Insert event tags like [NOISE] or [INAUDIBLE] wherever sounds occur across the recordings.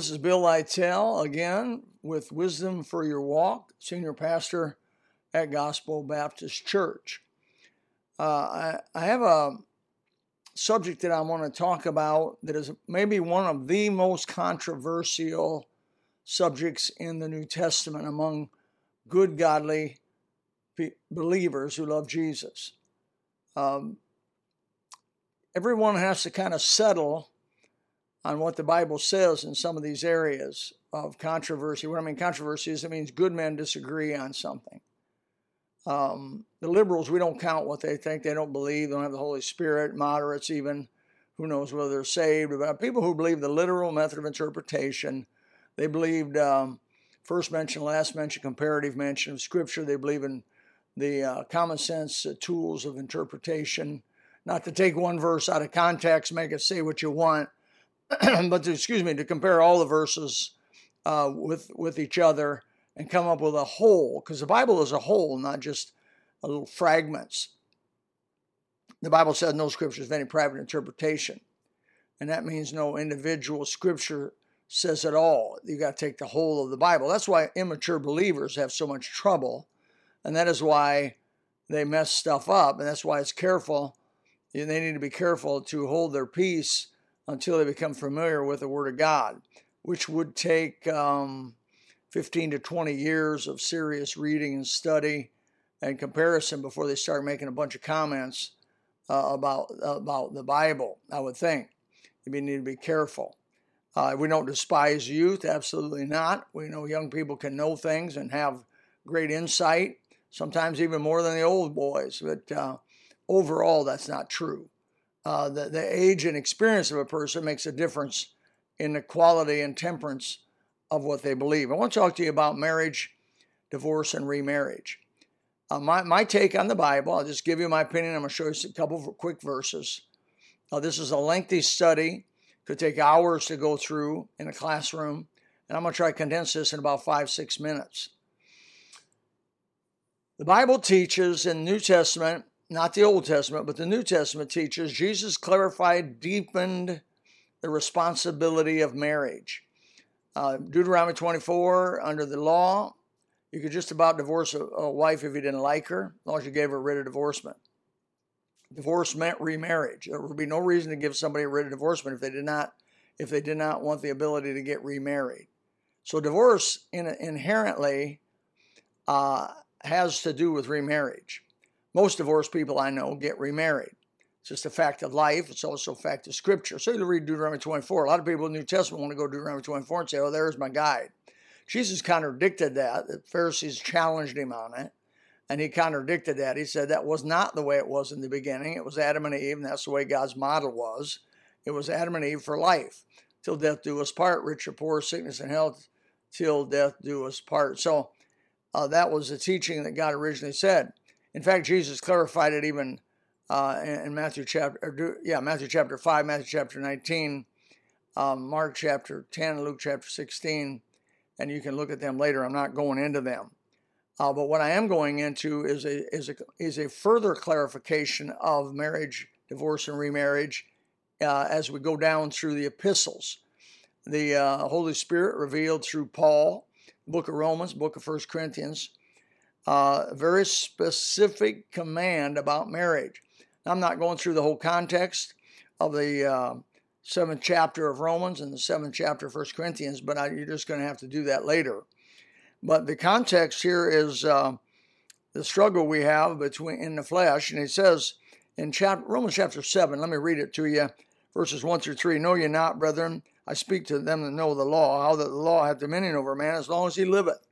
this is Bill Lytell again with Wisdom for Your Walk, Senior Pastor at Gospel Baptist Church. Uh, I, I have a subject that I want to talk about that is maybe one of the most controversial subjects in the New Testament among good, godly believers who love Jesus. Um, everyone has to kind of settle on what the Bible says in some of these areas of controversy. What I mean controversy is it means good men disagree on something. Um, the liberals, we don't count what they think. They don't believe. They don't have the Holy Spirit. Moderates, even, who knows whether they're saved. But people who believe the literal method of interpretation, they believed um, first mention, last mention, comparative mention of Scripture. They believe in the uh, common sense uh, tools of interpretation. Not to take one verse out of context, make it say what you want, [CLEARS THROAT] but to, excuse me, to compare all the verses uh, with with each other and come up with a whole, because the Bible is a whole, not just a little fragments. The Bible says no scripture is any private interpretation, and that means no individual scripture says it all. You got to take the whole of the Bible. That's why immature believers have so much trouble, and that is why they mess stuff up, and that's why it's careful. They need to be careful to hold their peace until they become familiar with the Word of God, which would take um, 15 to 20 years of serious reading and study and comparison before they start making a bunch of comments uh, about about the Bible. I would think we need to be careful. Uh, we don't despise youth, absolutely not. We know young people can know things and have great insight, sometimes even more than the old boys. But uh, overall, that's not true uh, the, the age and experience of a person makes a difference in the quality and temperance of what they believe. I want to talk to you about marriage, divorce, and remarriage. Uh, my, my take on the Bible, I'll just give you my opinion. I'm going to show you a couple of quick verses. Uh, this is a lengthy study, could take hours to go through in a classroom, and I'm going to try to condense this in about five, six minutes. The Bible teaches in the New Testament not the Old Testament, but the New Testament teaches Jesus clarified, deepened the responsibility of marriage. Uh, Deuteronomy 24, under the law, you could just about divorce a, a, wife if you didn't like her, as long as you gave her a writ of divorcement. Divorce meant remarriage. There would be no reason to give somebody a writ of divorcement if they did not, if they did not want the ability to get remarried. So divorce in, inherently uh, has to do with remarriage. Most divorced people I know get remarried. It's just a fact of life. It's also a fact of Scripture. So you read Deuteronomy 24. A lot of people in the New Testament want to go to Deuteronomy 24 and say, oh, there's my guide. Jesus contradicted that. The Pharisees challenged him on it, and he contradicted that. He said that was not the way it was in the beginning. It was Adam and Eve, and that's the way God's model was. It was Adam and Eve for life, till death do us part, rich or poor, sickness and health, till death do us part. So uh, that was the teaching that God originally said. In fact, Jesus clarified it even uh, in Matthew chapter, yeah, Matthew chapter five, Matthew chapter nineteen, um, Mark chapter ten, Luke chapter sixteen, and you can look at them later. I'm not going into them, uh, but what I am going into is a is a is a further clarification of marriage, divorce, and remarriage uh, as we go down through the epistles. The uh, Holy Spirit revealed through Paul, book of Romans, book of First Corinthians uh, very specific command about marriage. I'm not going through the whole context of the uh, seventh chapter of Romans and the seventh chapter of First Corinthians, but I, you're just going to have to do that later. But the context here is uh, the struggle we have between in the flesh, and he says in chapter, Romans chapter seven. Let me read it to you, verses one through three. Know ye not, brethren, I speak to them that know the law, how that the law hath dominion over man as long as he liveth.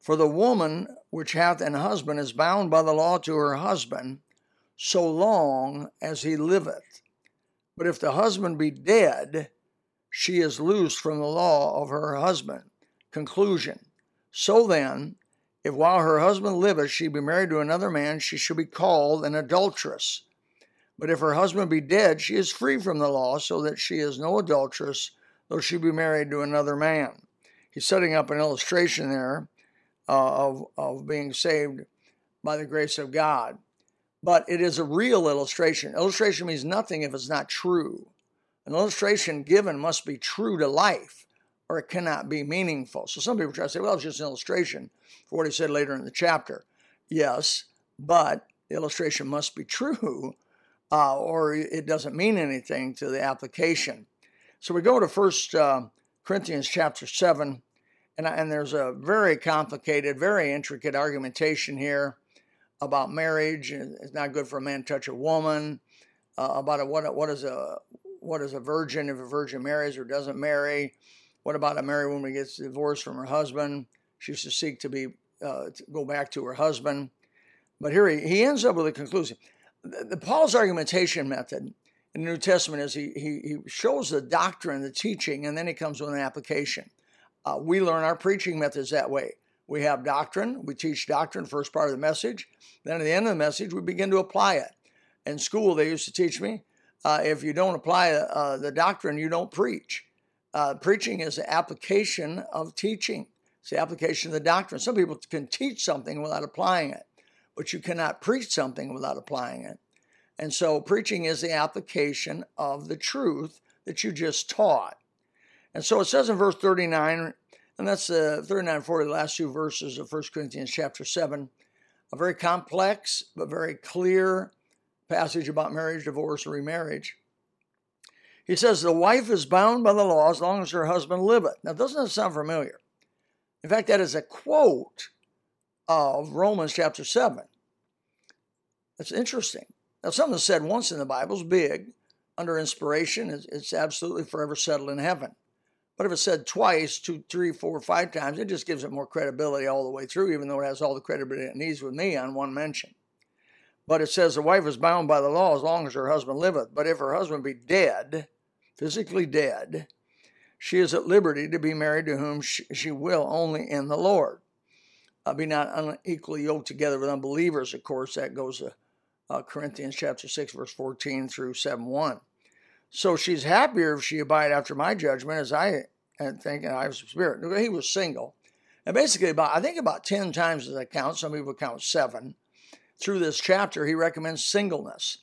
For the woman which hath an husband is bound by the law to her husband so long as he liveth. But if the husband be dead, she is loosed from the law of her husband. Conclusion. So then, if while her husband liveth she be married to another man, she shall be called an adulteress. But if her husband be dead, she is free from the law, so that she is no adulteress, though she be married to another man. He's setting up an illustration there of, of being saved by the grace of God. But it is a real illustration. Illustration means nothing if it's not true. An illustration given must be true to life or it cannot be meaningful. So some people try to say, well, it's just an illustration for what he said later in the chapter. Yes, but the illustration must be [LAUGHS] true uh, or it doesn't mean anything to the application. So we go to First uh, Corinthians chapter 7, and, and there's a very complicated, very intricate argumentation here about marriage. It's not good for a man to touch a woman. Uh, about a, what, what is a what is a virgin if a virgin marries or doesn't marry? What about a married woman who gets divorced from her husband? She to seek to be uh, to go back to her husband. But here he, he ends up with a conclusion. The, the Paul's argumentation method in the New Testament is he, he, he shows the doctrine, the teaching, and then he comes with an application. Uh, we learn our preaching methods that way. We have doctrine, we teach doctrine, first part of the message. Then at the end of the message, we begin to apply it. In school, they used to teach me uh, if you don't apply uh, the doctrine, you don't preach. Uh, preaching is the application of teaching. It's the application of the doctrine. Some people can teach something without applying it, but you cannot preach something without applying it. And so preaching is the application of the truth that you just taught. And so it says in verse 39, and that's the 39 40, the last two verses of 1 Corinthians chapter 7, a very complex but very clear passage about marriage, divorce, and remarriage. He says, The wife is bound by the law as long as her husband liveth. Now, doesn't that sound familiar? In fact, that is a quote of Romans chapter 7. That's interesting. Now, something that's said once in the Bible is big. Under inspiration, it's absolutely forever settled in heaven. But if it's said twice, two, three, four, five times, it just gives it more credibility all the way through, even though it has all the credibility it needs with me on one mention. But it says the wife is bound by the law as long as her husband liveth. But if her husband be dead, physically dead, she is at liberty to be married to whom she, she will only in the Lord. Uh, be not unequally yoked together with unbelievers, of course, that goes to uh, Corinthians chapter 6, verse 14 through 7 1. So she's happier if she abide after my judgment, as I think, and I some spirit. He was single. And basically, about I think about 10 times as I count, some people count seven, through this chapter, he recommends singleness.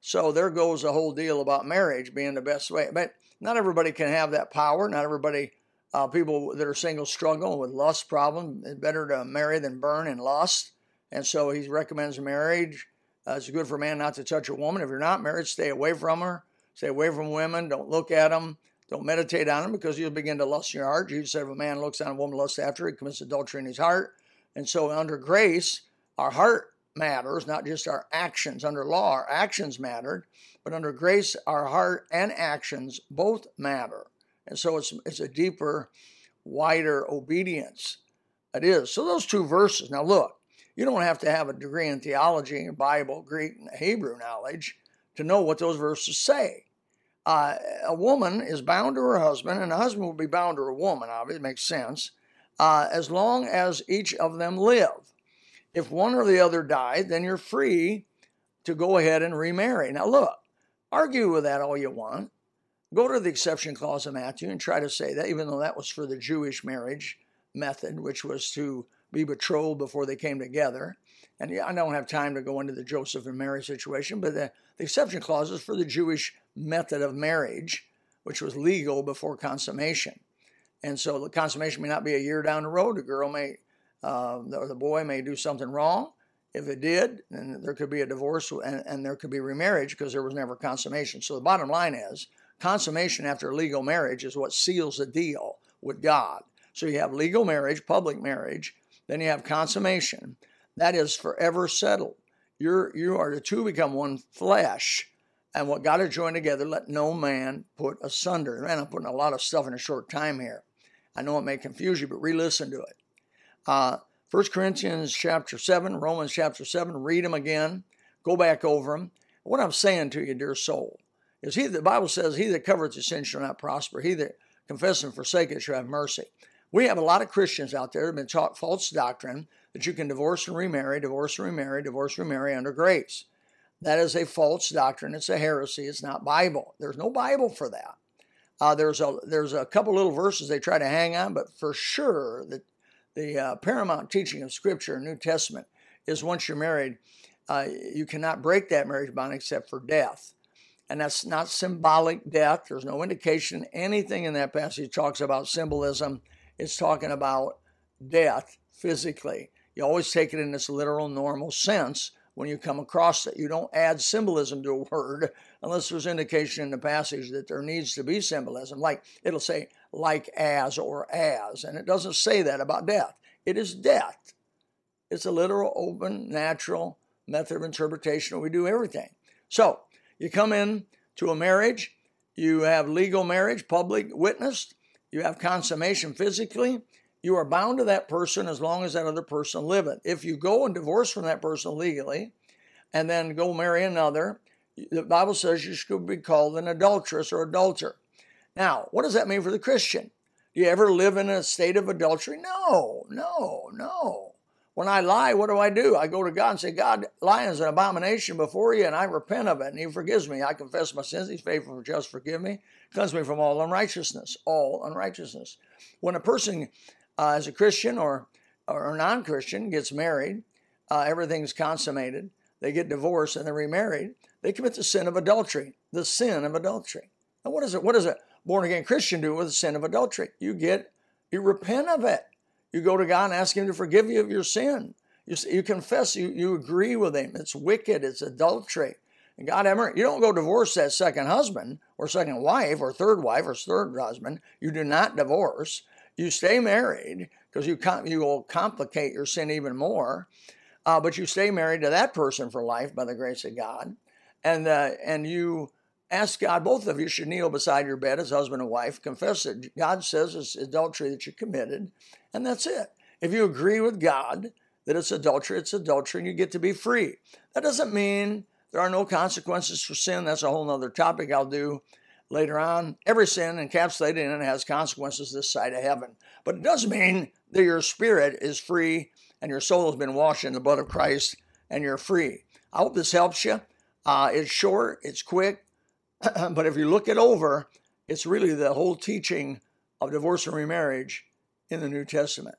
So there goes the whole deal about marriage being the best way. But not everybody can have that power. Not everybody, uh, people that are single struggle with lust problem. It's better to marry than burn in lust. And so he recommends marriage. Uh, it's good for a man not to touch a woman. If you're not married, stay away from her. Stay away from women. Don't look at them. Don't meditate on them because you'll begin to lust in your heart. Jesus said, if a man looks on a woman, lusts after, her, he commits adultery in his heart. And so, under grace, our heart matters, not just our actions. Under law, our actions mattered, but under grace, our heart and actions both matter. And so it's, it's a deeper, wider obedience. It is. So those two verses. Now look, you don't have to have a degree in theology, Bible, Greek, and Hebrew knowledge to know what those verses say. Uh, a woman is bound to her husband, and a husband will be bound to a woman, obviously, it makes sense, uh, as long as each of them live. If one or the other died, then you're free to go ahead and remarry. Now, look, argue with that all you want. Go to the exception clause of Matthew and try to say that, even though that was for the Jewish marriage method, which was to be betrothed before they came together. And I don't have time to go into the Joseph and Mary situation, but the, the exception clause is for the Jewish method of marriage, which was legal before consummation. And so the consummation may not be a year down the road. The girl may uh, or the boy may do something wrong. If it did, then there could be a divorce and, and there could be remarriage because there was never consummation. So the bottom line is consummation after legal marriage is what seals the deal with God. So you have legal marriage, public marriage, then you have consummation. That is forever settled. You're you are the two become one flesh. And what God has joined together, let no man put asunder. Man, I'm putting a lot of stuff in a short time here. I know it may confuse you, but re-listen to it. Uh, 1 Corinthians chapter 7, Romans chapter 7, read them again, go back over them. What I'm saying to you, dear soul, is he the Bible says, He that covereth his sin shall not prosper, he that confesses and forsaketh shall have mercy. We have a lot of Christians out there that have been taught false doctrine that you can divorce and remarry, divorce and remarry, divorce and remarry under grace. That is a false doctrine. It's a heresy. It's not Bible. There's no Bible for that. Uh, there's a there's a couple little verses they try to hang on, but for sure the uh, paramount teaching of Scripture, New Testament, is once you're married, uh, you cannot break that marriage bond except for death. and that's not symbolic death. There's no indication anything in that passage talks about symbolism. It's talking about death physically. You always take it in this literal, normal sense when you come across it. You don't add symbolism to a word unless there's indication in the passage that there needs to be symbolism. Like it'll say, like as or as, and it doesn't say that about death. It is death. It's a literal, open, natural method of interpretation. We do everything. So you come in to a marriage, you have legal marriage, public witnessed, you have consummation physically, you are bound to that person as long as that other person liveth. If you go and divorce from that person legally and then go marry another, the Bible says you should be called an adulteress or adulterer. Now, what does that mean for the Christian? Do you ever live in a state of adultery? No, no, no. When I lie, what do I do? I go to God and say, God, lying is an abomination before you, and I repent of it, and He forgives me. I confess my sins. He's faithful and just forgive me. Cleanse me from all unrighteousness. All unrighteousness. When a person uh, as a Christian or or non Christian gets married, uh, everything's consummated. They get divorced and they're remarried. They commit the sin of adultery, the sin of adultery. And what is it? What does a born again Christian do with the sin of adultery? You get, you repent of it. You go to God and ask Him to forgive you of your sin. You, you confess, you, you agree with Him. It's wicked, it's adultery. And God ever, you don't go divorce that second husband or second wife or third wife or third husband. You do not divorce. You stay married because you you will complicate your sin even more. Uh, but you stay married to that person for life by the grace of God, and uh, and you ask God. Both of you should kneel beside your bed as husband and wife. Confess that God says it's adultery that you committed, and that's it. If you agree with God that it's adultery, it's adultery, and you get to be free. That doesn't mean there are no consequences for sin. That's a whole other topic I'll do later on. Every sin encapsulated in it has consequences this side of heaven. But it does mean that your spirit is free and your soul has been washed in the blood of Christ and you're free. I hope this helps you. Uh, it's short, it's quick, [CLEARS THROAT] but if you look it over, it's really the whole teaching of divorce and remarriage in the New Testament.